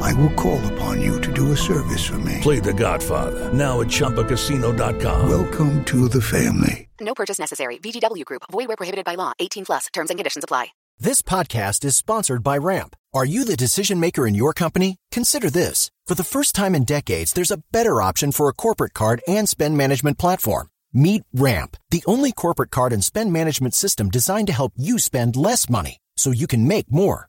I will call upon you to do a service for me. Play The Godfather now at ChumbaCasino.com. Welcome to the family. No purchase necessary. VGW Group. Void where prohibited by law. 18 plus. Terms and conditions apply. This podcast is sponsored by Ramp. Are you the decision maker in your company? Consider this. For the first time in decades, there's a better option for a corporate card and spend management platform. Meet Ramp, the only corporate card and spend management system designed to help you spend less money so you can make more.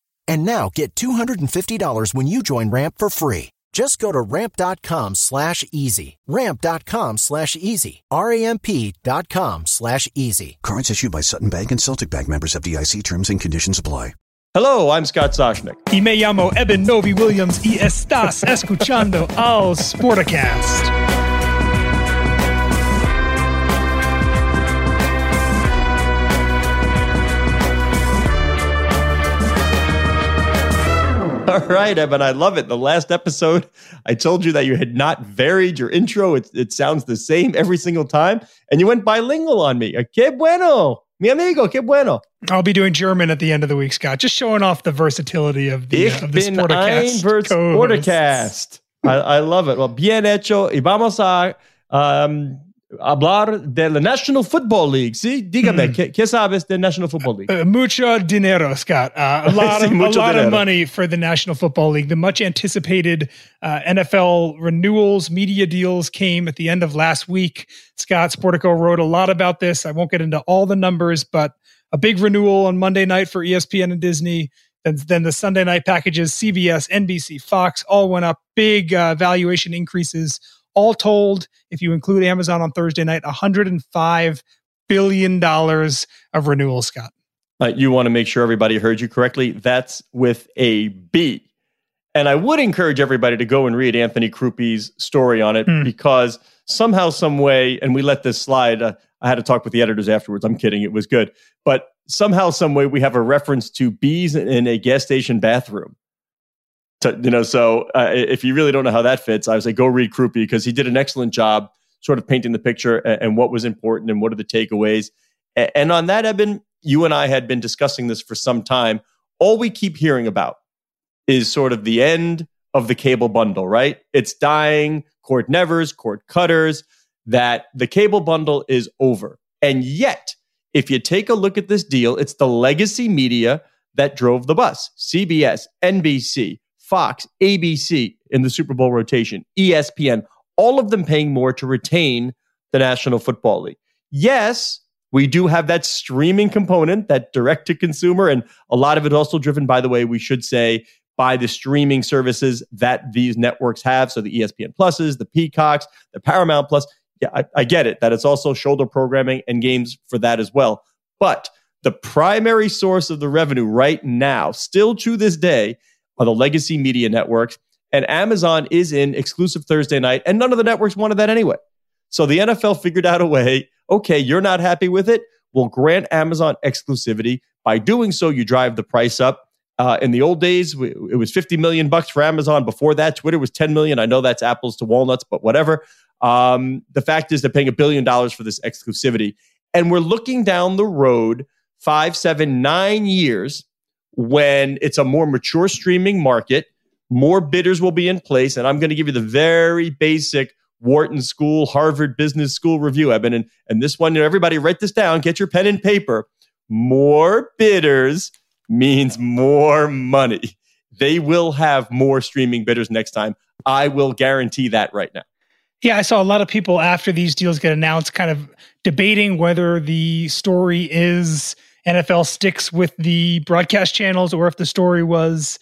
And now get $250 when you join Ramp for free. Just go to ramp.com slash easy. Ramp.com slash easy. R-A-M-P dot com slash easy. Cards issued by Sutton Bank and Celtic Bank members of DIC terms and conditions apply. Hello, I'm Scott Soshnick. Y me llamo Eben Novy Williams y estás escuchando al Sporticast. All right, Eben, I love it. The last episode, I told you that you had not varied your intro. It, it sounds the same every single time. And you went bilingual on me. Uh, Que bueno. Mi amigo, que bueno. I'll be doing German at the end of the week, Scott. Just showing off the versatility of the, Ich uh, of the bin Sporticast. ein Sporticast. I, I love it. Well, bien hecho. Y vamos a um, hablar de la National Football League. Sí, dígame, Mm. ¿qué, qué sabes de National Football League? Uh, mucho dinero, Scott. Uh, a lot, Sí, of, a lot dinero. of money for the National Football League. The much anticipated uh, NFL renewals, media deals came at the end of last week. Scott Sportico wrote a lot about this. I won't get into all the numbers, but a big renewal on Monday night for ESPN and Disney. Then, then the Sunday night packages, CBS, NBC, Fox, all went up. Big uh, valuation increases. All told, if you include Amazon on Thursday night, 105 billion dollars of renewal, Scott. Uh, you want to make sure everybody heard you correctly. That's with a B. And I would encourage everybody to go and read Anthony Crupi's story on it Hmm. because somehow, some way, and we let this slide. Uh, I had to talk with the editors afterwards. I'm kidding. It was good. But somehow, some way, we have a reference to bees in a gas station bathroom. To, you know, so uh, if you really don't know how that fits, I would say go read Crupi because he did an excellent job sort of painting the picture and, and what was important and what are the takeaways. A- And on that, Eben, you and I had been discussing this for some time. All we keep hearing about is sort of the end of the cable bundle, right? It's dying, cord nevers, cord cutters, that the cable bundle is over. And yet, if you take a look at this deal, it's the legacy media that drove the bus CBS, NBC, Fox, ABC in the Super Bowl rotation, ESPN, all of them paying more to retain the National Football League. Yes, we do have that streaming component, that direct to consumer, and a lot of it also driven, by the way, we should say, by the streaming services that these networks have. So the ESPN Pluses, the Peacocks, the Paramount Plus. Yeah, I, I get it that it's also shoulder programming and games for that as well. But the primary source of the revenue right now, still to this day, are the legacy media networks. And Amazon is in exclusive Thursday night, and none of the networks wanted that anyway. So the NFL figured out a way okay, you're not happy with it? We'll grant Amazon exclusivity. By doing so, you drive the price up. Uh, in the old days, we- it was 50 million bucks for Amazon. Before that, Twitter was 10 million. I know that's apples to walnuts, but whatever. Um, the fact is, they're paying a billion dollars for this exclusivity. And we're looking down the road five, seven, nine years when it's a more mature streaming market. More bidders will be in place. And I'm going to give you the very basic Wharton School, Harvard Business School review, Eben. And, and this one, you know, everybody write this down, get your pen and paper. More bidders means more money. They will have more streaming bidders next time. I will guarantee that right now. Yeah, I saw a lot of people after these deals get announced kind of debating whether the story is NFL sticks with the broadcast channels or if the story was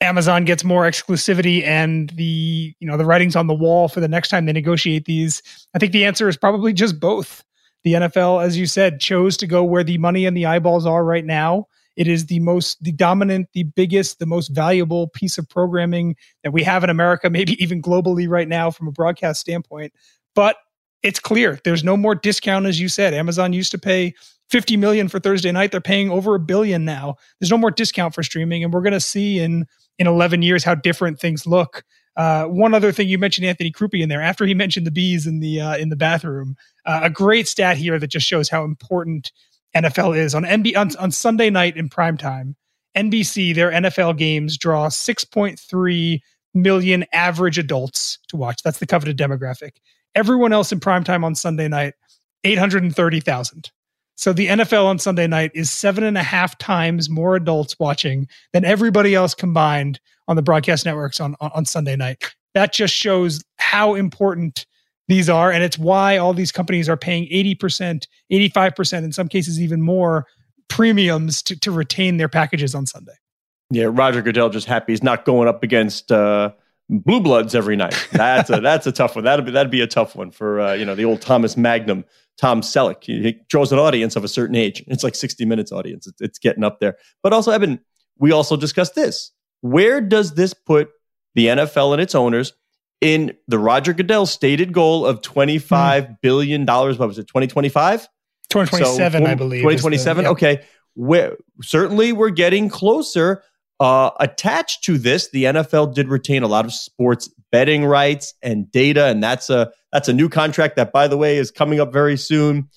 Amazon gets more exclusivity and the you know the writings on the wall for the next time they negotiate these. I think the answer is probably just both. The NFL, as you said, chose to go where the money and the eyeballs are right now. It is the most, the dominant, the biggest, the most valuable piece of programming that we have in America, maybe even globally right now from a broadcast standpoint. But it's clear there's no more discount, as you said. Amazon used to pay 50 million for Thursday night. They're paying over a billion now. There's no more discount for streaming. And we're going to see in, in 11 years how different things look. Uh, one other thing you mentioned Anthony Crupi in there after he mentioned the bees in the uh, in the bathroom. Uh, a great stat here that just shows how important NFL is on NB on, on Sunday night in prime time. NBC their NFL games draw 6.3 million average adults to watch. That's the coveted demographic. Everyone else in prime time on Sunday night, 830,000. So the NFL on Sunday night is seven and a half times more adults watching than everybody else combined on the broadcast networks on, on, Sunday night. That just shows how important these are. And it's why all these companies are paying 80%, 85%, in some cases even more premiums to, to retain their packages on Sunday. Yeah, Roger Goodell just happy he's not going up against uh, blue bloods every night. That's a that's a tough one. That'd be that'd be a tough one for uh, you know the old Thomas Magnum, Tom Selleck. He, he, draws an audience of a certain age. It's like 60 minutes audience. It's, it's getting up there. But also, Eben, we also discussed this. Where does this put the NFL and its owners in the Roger Goodell stated goal of twenty-five mm. billion dollars? What was it? Twenty twenty-five. 2027, so, I believe. 2027. Yeah. Okay. Where certainly we're getting closer uh, attached to this, the NFL did retain a lot of sports betting rights and data, and that's a that's a new contract that, by the way, is coming up very soon.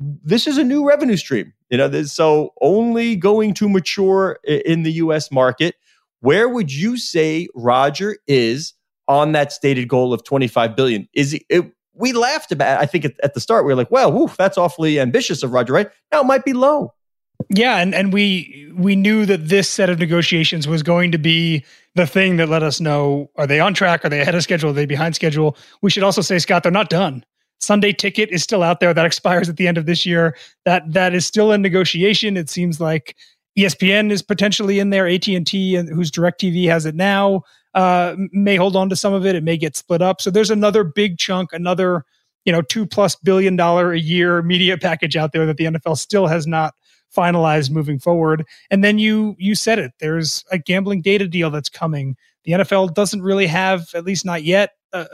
This is a new revenue stream, you know. So only going to mature in the U.S. market. Where would you say Roger is on that stated goal of 25 billion? Is it, it we laughed about? I think at, at the start we were like, "Well, woof, that's awfully ambitious of Roger." Right now, it might be low. Yeah, and, and we we knew that this set of negotiations was going to be the thing that let us know are they on track, are they ahead of schedule, are they behind schedule. We should also say, Scott, they're not done. Sunday ticket is still out there that expires at the end of this year. That that is still in negotiation. It seems like ESPN is potentially in there. AT and T, whose Directv has it now, uh, may hold on to some of it. It may get split up. So there's another big chunk, another you know two plus billion dollar a year media package out there that the NFL still has not finalized moving forward. And then you you said it. There's a gambling data deal that's coming. The NFL doesn't really have, at least not yet, uh,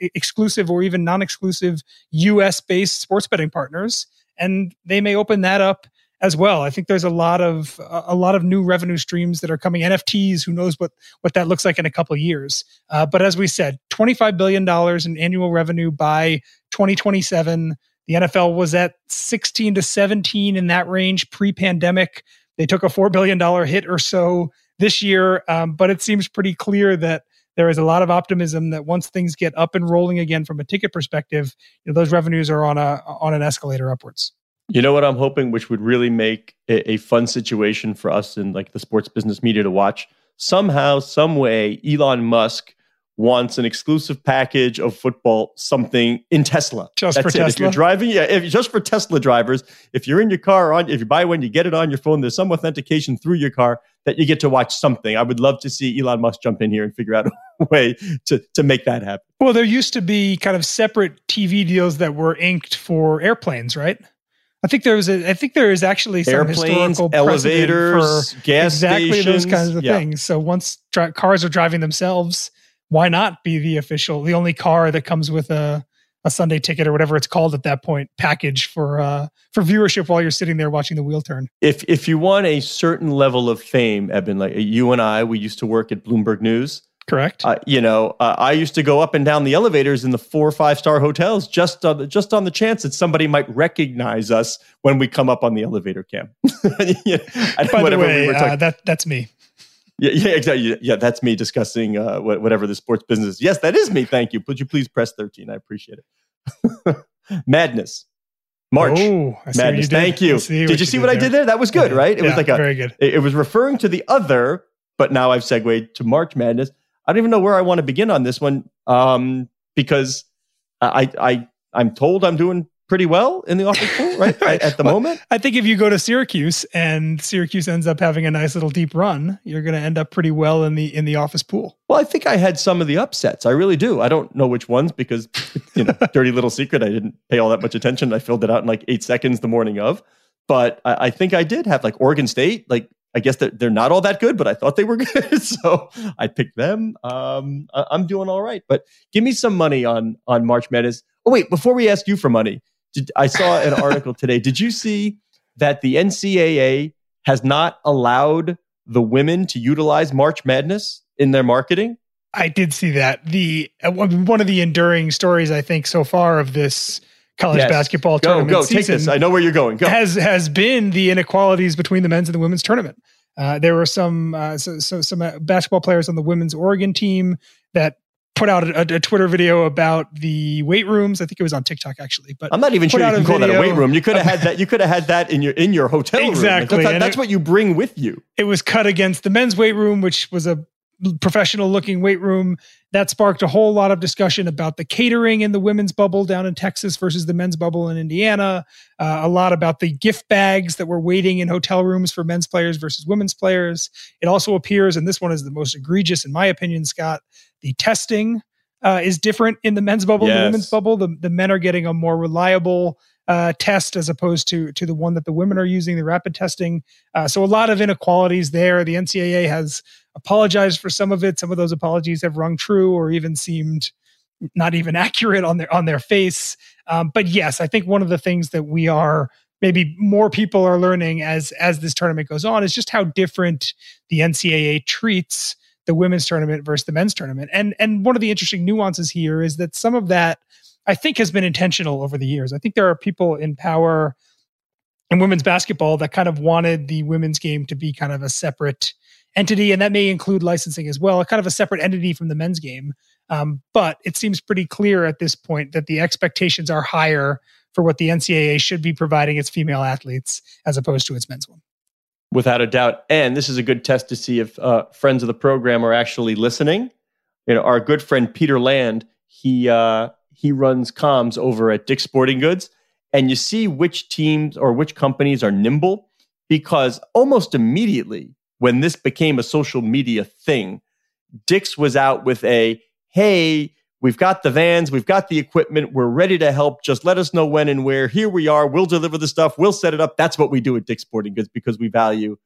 exclusive or even non-exclusive U.S. based sports betting partners, and they may open that up as well. I think there's a lot of a lot of new revenue streams that are coming. NFTs, who knows what what that looks like in a couple years. Uh, but as we said, 25 billion dollars in annual revenue by 2027. The NFL was at 16 to 17 in that range pre pandemic. They took a $4 billion hit or so this year, um, but it seems pretty clear that there is a lot of optimism that once things get up and rolling again from a ticket perspective, you know, those revenues are on a on an escalator upwards. You know what I'm hoping, which would really make a, a fun situation for us in like the sports business media to watch. Somehow, some way, Elon Musk wants an exclusive package of football, something in Tesla. Just That's for it. Tesla. If you're driving, yeah, if just for Tesla drivers, if you're in your car on, if you buy one, you get it on your phone. There's some authentication through your car that you get to watch something. I would love to see Elon Musk jump in here and figure out a way to to make that happen. Well, there used to be kind of separate TV deals that were inked for airplanes, right? I think there was a. I think there is actually some Airplanes, historical elevators, for gas exactly stations. those kinds of Yeah. things. So once dri- cars are driving themselves, why not be the official, the only car that comes with a a Sunday ticket or whatever it's called at that point package for uh, for viewership while you're sitting there watching the wheel turn. If if you want a certain level of fame, Eben, like you and I, we used to work at Bloomberg News. Correct. Uh, you know, uh, I used to go up and down the elevators in the four or five star hotels just on the, just on the chance that somebody might recognize us when we come up on the elevator cam. yeah, By the we way, were uh, that that's me. Yeah, yeah, exactly. Yeah, that's me discussing uh, whatever the sports business. is. Yes, that is me. Thank you. Would you please press thirteen? I appreciate it. Madness, March. Oh, I see what Madness. you did. Thank you. See Did you see what I did there? That was good, Yeah. right? It was like a very good. it, it was referring to the other, but now I've segued to March Madness. I don't even know where I want to begin on this one. Um, because I I I'm told I'm doing pretty well in the office pool, right? right. At the well, moment. I think if you go to Syracuse and Syracuse ends up having a nice little deep run, you're going to end up pretty well in the in the office pool. Well, I think I had some of the upsets. I really do. I don't know which ones because you know, dirty little secret. I didn't pay all that much attention. I filled it out in like eight seconds the morning of. But I, I think I did have like Oregon State, like I guess they're, they're not all that good, but I thought they were good. so I picked them. Um, I, am doing all right. But give me some money on on March Madness. Oh, wait, before we ask you for money, did, I saw an article today. Did you see that the NCAA has not allowed the women to utilize March Madness in their marketing? I did see that. The uh, one of the enduring stories I think so far of this college yes. basketball go, tournament go, season take this. I know where you're going. Go. Has has been the inequalities between the men's and the women's tournament. Uh, there were some uh, so, so some uh, basketball players on the women's Oregon team that put out a, a, Twitter video about the weight rooms. I think it was on TikTok actually, but I'm not even sure you can call that a weight room. You could have had that. You could have had that in your in your hotel exactly. room. That's, that's it, what you bring with you. It was cut against the men's weight room, which was a professional looking weight room. That sparked a whole lot of discussion about the catering in the women's bubble down in Texas versus the men's bubble in Indiana. Uh, a lot about the gift bags that were waiting in hotel rooms for men's players versus women's players. It also appears, and this one is the most egregious in my opinion, Scott, the testing uh, is different in the men's bubble yes. and the women's bubble. The, the men are getting a more reliable uh, test as opposed to to the one that the women are using, the rapid testing. Uh, so a lot of inequalities there. The NCAA has apologized for some of it. Some of those apologies have rung true or even seemed not even accurate on their on their face. Um, but yes, I think one of the things that we are maybe more people are learning as as this tournament goes on is just how different the NCAA treats the women's tournament versus the men's tournament. And and one of the interesting nuances here is that some of that I think has been intentional over the years. I think there are people in power in women's basketball that kind of wanted the women's game to be kind of a separate entity, and that may include licensing as well, kind of a separate entity from the men's game. Um, but it seems pretty clear at this point that the expectations are higher for what the NCAA should be providing its female athletes as opposed to its men's one. Without a doubt. And this is a good test to see if uh, friends of the program are actually listening. You know, our good friend Peter Land, he uh, he runs comms over at Dick's Sporting Goods, and you see which teams or which companies are nimble because almost immediately when this became a social media thing, Dick's was out with a hey, we've got the vans, we've got the equipment, we're ready to help. Just let us know when and where. Here we are. We'll deliver the stuff. We'll set it up. That's what we do at Dick's Sporting Goods because we value,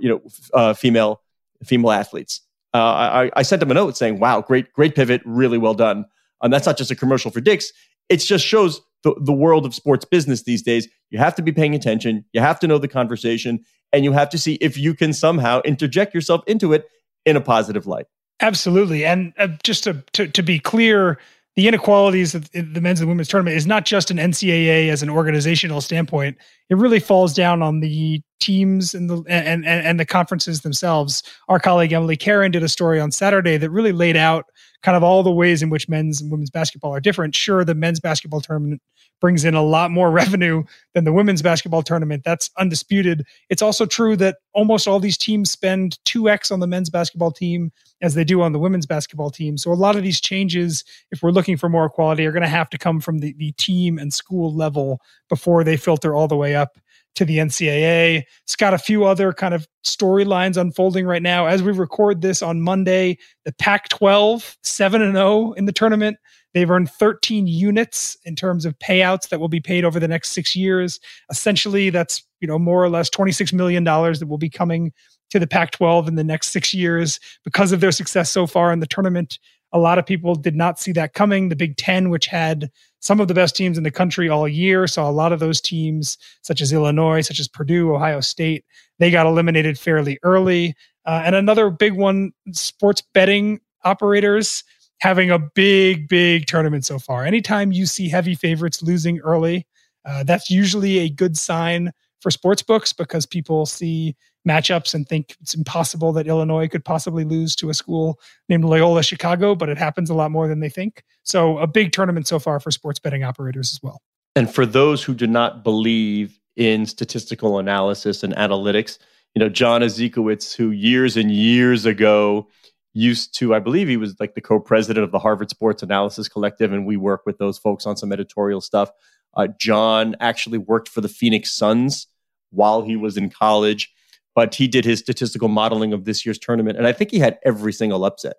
you know, uh, female female athletes. Uh, I, I sent them a note saying, "Wow, great, great pivot, really well done." And that's not just a commercial for Dick's. It just shows the, the world of sports business these days. You have to be paying attention. You have to know the conversation and you have to see if you can somehow interject yourself into it in a positive light. Absolutely. And uh, just to, to, to be clear, the inequalities of the men's and women's tournament is not just an NCAA as an organizational standpoint. It really falls down on the teams and the and, and, and the conferences themselves. Our colleague Emily Caron did a story on Saturday that really laid out kind of all the ways in which men's and women's basketball are different. Sure, the men's basketball tournament brings in a lot more revenue than the women's basketball tournament. That's undisputed. It's also true that almost all these teams spend 2x on the men's basketball team as they do on the women's basketball team. So a lot of these changes, if we're looking for more equality, are going to have to come from the, the team and school level before they filter all the way up to the NCAA. It's got a few other kind of storylines unfolding right now. As we record this on Monday, the Pac 12, 7 and 0 in the tournament. They've earned 13 units in terms of payouts that will be paid over the next six years. Essentially, that's you know more or less 26 million dollars that will be coming to the Pac 12 in the next six years because of their success so far in the tournament. A lot of people did not see that coming. The Big Ten, which had some of the best teams in the country all year, saw a lot of those teams, such as Illinois, such as Purdue, Ohio State, they got eliminated fairly early. Uh, and another big one, sports betting operators having a big, big tournament so far. Anytime you see heavy favorites losing early, uh, that's usually a good sign for sports books because people see matchups and think it's impossible that Illinois could possibly lose to a school named Loyola Chicago, but it happens a lot more than they think. So, a big tournament so far for sports betting operators as well. And for those who do not believe in statistical analysis and analytics, you know, John Ezekowitz, who years and years ago used to, I believe he was like the co-president of the Harvard Sports Analysis Collective, and we work with those folks on some editorial stuff. Uh, John actually worked for the Phoenix Suns while he was in college, but he did his statistical modeling of this year's tournament, and I think he had every single upset,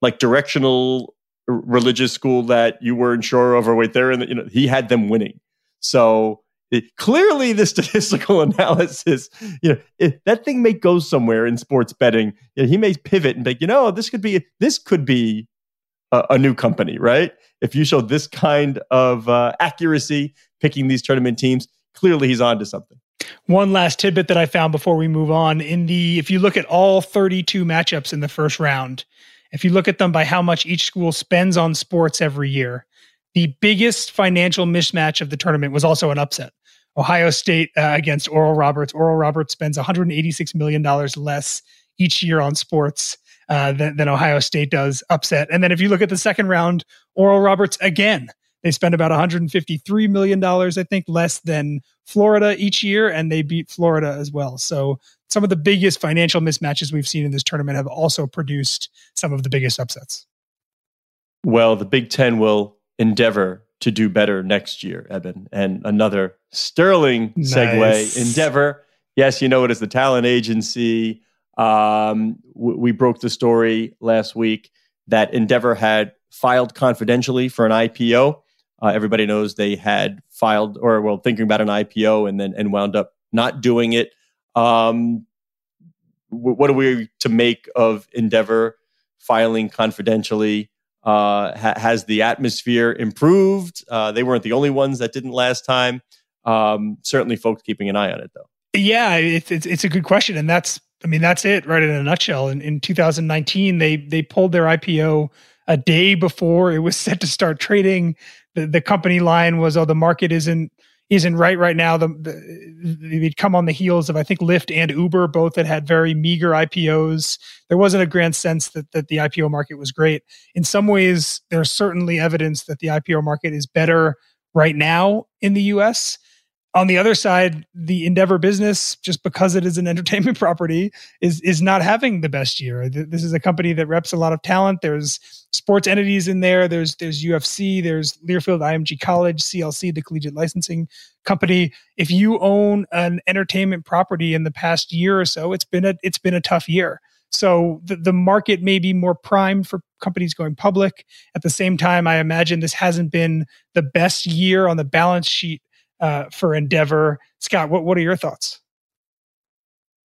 like directional religious school that you weren't sure of, or wait there, and you know he had them winning. So it, clearly, the statistical analysis, you know, it, that thing may go somewhere in sports betting. You know, he may pivot and think, you know, this could be this could be a, new company, right? If you show this kind of uh, accuracy picking these tournament teams, clearly he's on to something. One last tidbit that I found before we move on in the if you look at all 32 matchups in the first round, if you look at them by how much each school spends on sports every year, the biggest financial mismatch of the tournament was also an upset. Ohio State uh, against Oral Roberts. Oral Roberts spends $186 million less each year on sports uh, than, than Ohio State does, upset. And then if you look at the second round, Oral Roberts again, they spend about $153 million, I think, less than Florida each year, and they beat Florida as well. So some of the biggest financial mismatches we've seen in this tournament have also produced some of the biggest upsets. Well, the Big Ten will endeavor to do better next year, Eben. And another sterling segue nice. endeavor. Yes, you know it is the talent agency. Um, we broke the story last week that Endeavor had filed confidentially for an IPO. Uh, everybody knows they had filed or well thinking about an IPO and then and wound up not doing it. Um, w- what are we to make of Endeavor filing confidentially? Uh, ha- has the atmosphere improved? Uh, they weren't the only ones that didn't last time. Um, certainly, folks keeping an eye on it though. Yeah, it's, it's, it's a good question, and that's I mean that's it right in a nutshell. In, in 2019, they they pulled their IPO a day before it was set to start trading. The, the company line was, "Oh, the market isn't isn't right right now. The, the they'd come on the heels of I think Lyft and Uber both had had very meager IPOs. There wasn't a grand sense that that the IPO market was great. In some ways, there's certainly evidence that the IPO market is better right now in the U.S on the other side, the Endeavor business, just because it is an entertainment property, is is not having the best year. This is a company that reps a lot of talent. There's sports entities in there. There's there's UFC. There's Learfield IMG College, CLC, the collegiate licensing company. If you own an entertainment property in the past year or so, it's been a it's been a tough year. So the, the market may be more primed for companies going public. At the same time, I imagine this hasn't been the best year on the balance sheet uh, for Endeavor. Scott, what, what are your thoughts?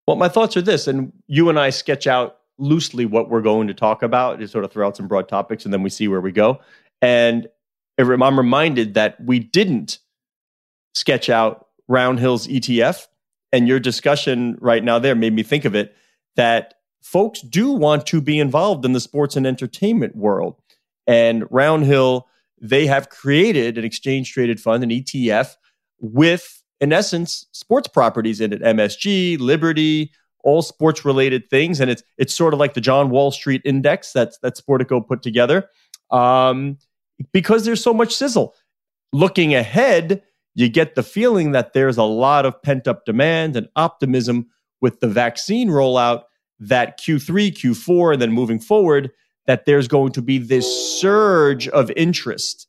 Well, my thoughts are this, and you and I sketch out loosely what we're going to talk about, is sort of throw out some broad topics, and then we see where we go. And I'm reminded that we didn't sketch out Roundhill's ETF, and your discussion right now there made me think of it that folks do want to be involved in the sports and entertainment world. And Roundhill, they have created an exchange traded fund, an ETF, with, in essence, sports properties in it MSG, Liberty, all sports related things. And it's, it's sort of like the John Wall Street Index that's, that Sportico put together um, because there's so much sizzle. Looking ahead, you get the feeling that there's a lot of pent up demand and optimism with the vaccine rollout that Q3, Q4, and then moving forward, that there's going to be this surge of interest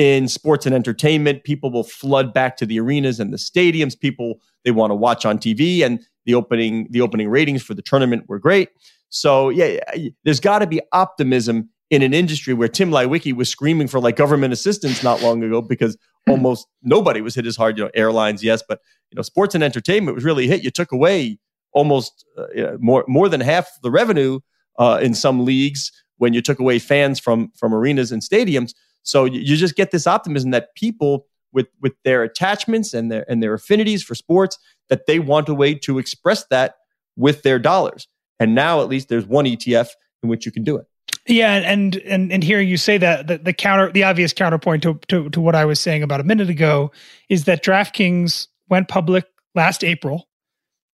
in sports and entertainment. People will flood back to the arenas and the stadiums. People they want to watch on TV, and the opening the opening ratings for the tournament were great. So yeah, there's got to be optimism in an industry where Tim Leiweke was screaming for like government assistance not long ago because almost nobody was hit as hard. You know, airlines, yes, but you know, sports and entertainment was really hit. You took away almost uh, you know, more more than half the revenue uh, in some leagues when you took away fans from from arenas and stadiums. So you just get this optimism that people with with their attachments and their and their affinities for sports that they want a way to express that with their dollars. And now at least there's one ETF in which you can do it. Yeah, and and and hearing you say that the, the counter the obvious counterpoint to, to to what I was saying about a minute ago is that DraftKings went public last April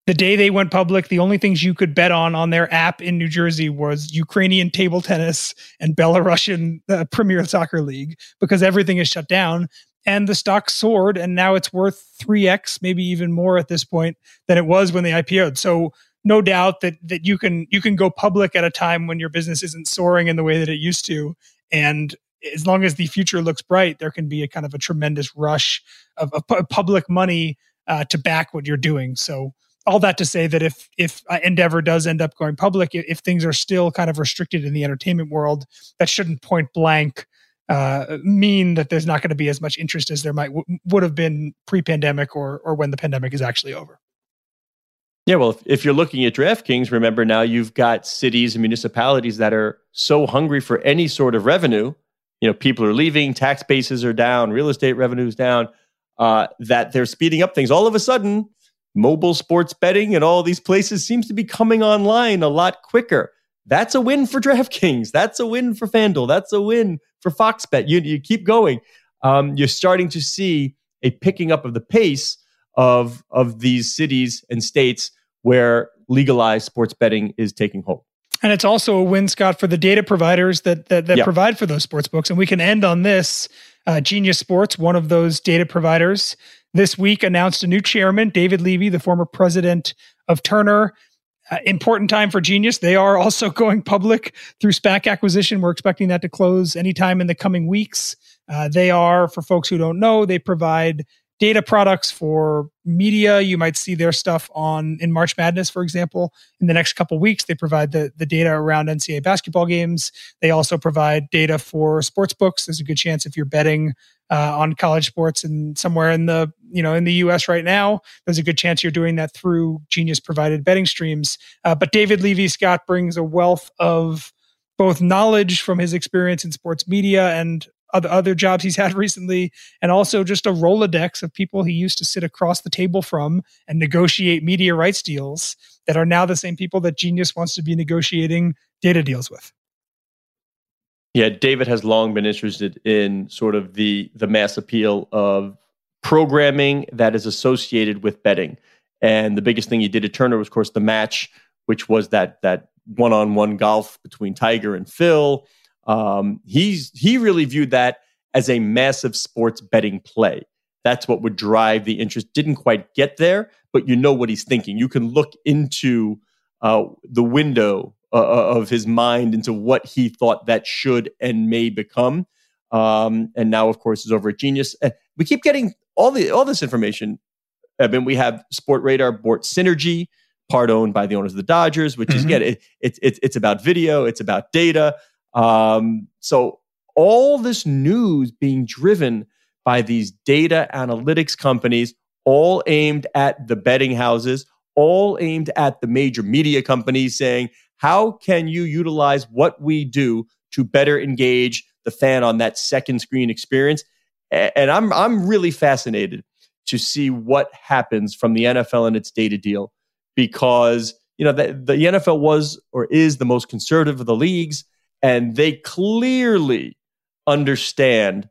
the day they went public, the only things you could bet on on their app in New Jersey was Ukrainian table tennis and Belarusian uh, Premier Soccer League because everything is shut down. And the stock soared, and now it's worth 3x, maybe even more at this point than it was when they IPO'd. So no doubt that that you can you can go public at a time when your business isn't soaring in the way that it used to, and as long as the future looks bright, there can be a kind of a tremendous rush of, of public money uh, to back what you're doing. So all that to say that if if Endeavor does end up going public, if things are still kind of restricted in the entertainment world, that shouldn't point blank uh, mean that there's not going to be as much interest as there might w- would have been pre-pandemic or or when the pandemic is actually over. Yeah, well, if, if you're looking at DraftKings, remember now you've got cities and municipalities that are so hungry for any sort of revenue. You know, people are leaving, tax bases are down, real estate revenues down, uh, that they're speeding up things. All of a sudden, mobile sports betting and all these places seems to be coming online a lot quicker. That's a win for DraftKings. That's a win for FanDuel. That's a win for Fox Bet. You, you keep going. Um, you're starting to see a picking up of the pace of of these cities and states where legalized sports betting is taking hold. And it's also a win, Scott, for the data providers that that, that provide for those sports books. And we can end on this. Uh, Genius Sports, one of those data providers, this week announced a new chairman, David Levy, the former president of Turner. Uh, important time for Genius. They are also going public through SPAC acquisition. We're expecting that to close anytime in the coming weeks. Uh, they are, for folks who don't know, they provide data products for media. You might see their stuff on in March Madness, for example. In the next couple weeks, they provide the, the data around NCAA basketball games. They also provide data for sports books. There's a good chance if you're betting uh, on college sports and somewhere in the you know in the U.S. right now, there's a good chance you're doing that through Genius provided betting streams. Uh, but David Levy Scott brings a wealth of both knowledge from his experience in sports media and other, other jobs he's had recently, and also just a Rolodex of people he used to sit across the table from and negotiate media rights deals that are now the same people that Genius wants to be negotiating data deals with. Yeah, David has long been interested in sort of the the mass appeal of programming that is associated with betting. And the biggest thing he did at Turner was, of course, the match, which was that that one on one golf between Tiger and Phil. Um, he's he really viewed that as a massive sports betting play. That's what would drive the interest. Didn't quite get there, but you know what he's thinking. You can look into uh, the window uh, uh of his mind into what he thought that should and may become. Um, and now, of course, is over at Genius. Uh, we keep getting all the all this information. I mean, we have Sportradar, Bort Synergy, part owned by the owners of the Dodgers, which mm-hmm. is again, it, it, it, it's about video, it's about data. Um, so all this news being driven by these data analytics companies, all aimed at the betting houses, all aimed at the major media companies, saying, how can you utilize what we do to better engage the fan on that second screen experience? And I'm I'm really fascinated to see what happens from the NFL and its data deal because you know the, the NFL was or is the most conservative of the leagues and they clearly understand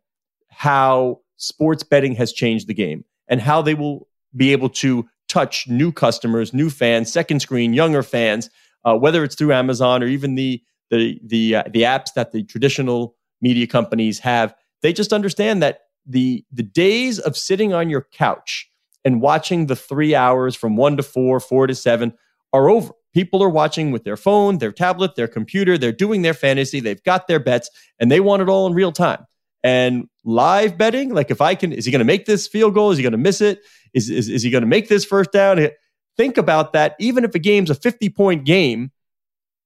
how sports betting has changed the game and how they will be able to touch new customers, new fans, second screen, younger fans, uh, whether it's through Amazon or even the the the uh, the apps that the traditional media companies have. They just understand that the the days of sitting on your couch and watching the three hours from one to four, four to seven are over. People are watching with their phone, their tablet, their computer. They're doing their fantasy. They've got their bets and they want it all in real time. And live betting, like if I can, is he going to make this field goal? Is he going to miss it? Is, is, is he going to make this first down? Think about that. Even if a game's a 50 point game,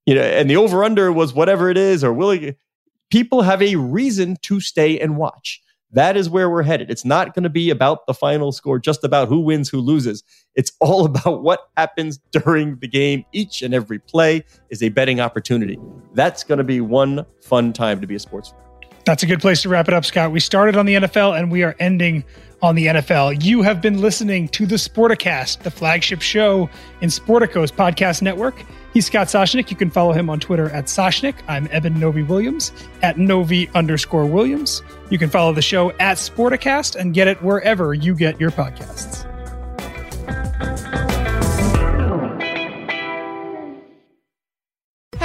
you know, and the over under was whatever it is, or will people have a reason to stay and watch. That is where we're headed. It's not going to be about the final score, just about who wins, who loses. It's all about what happens during the game. Each and every play is a betting opportunity. That's going to be one fun time to be a sports fan. That's a good place to wrap it up, Scott. We started on the NFL and we are ending on the NFL. You have been listening to the Sporticast, the flagship show in Sportico's podcast network. He's Scott Soshnick. You can follow him on Twitter at Soshnick. I'm Eben Novy Williams at Novy underscore Williams. You can follow the show at Sporticast and get it wherever you get your podcasts.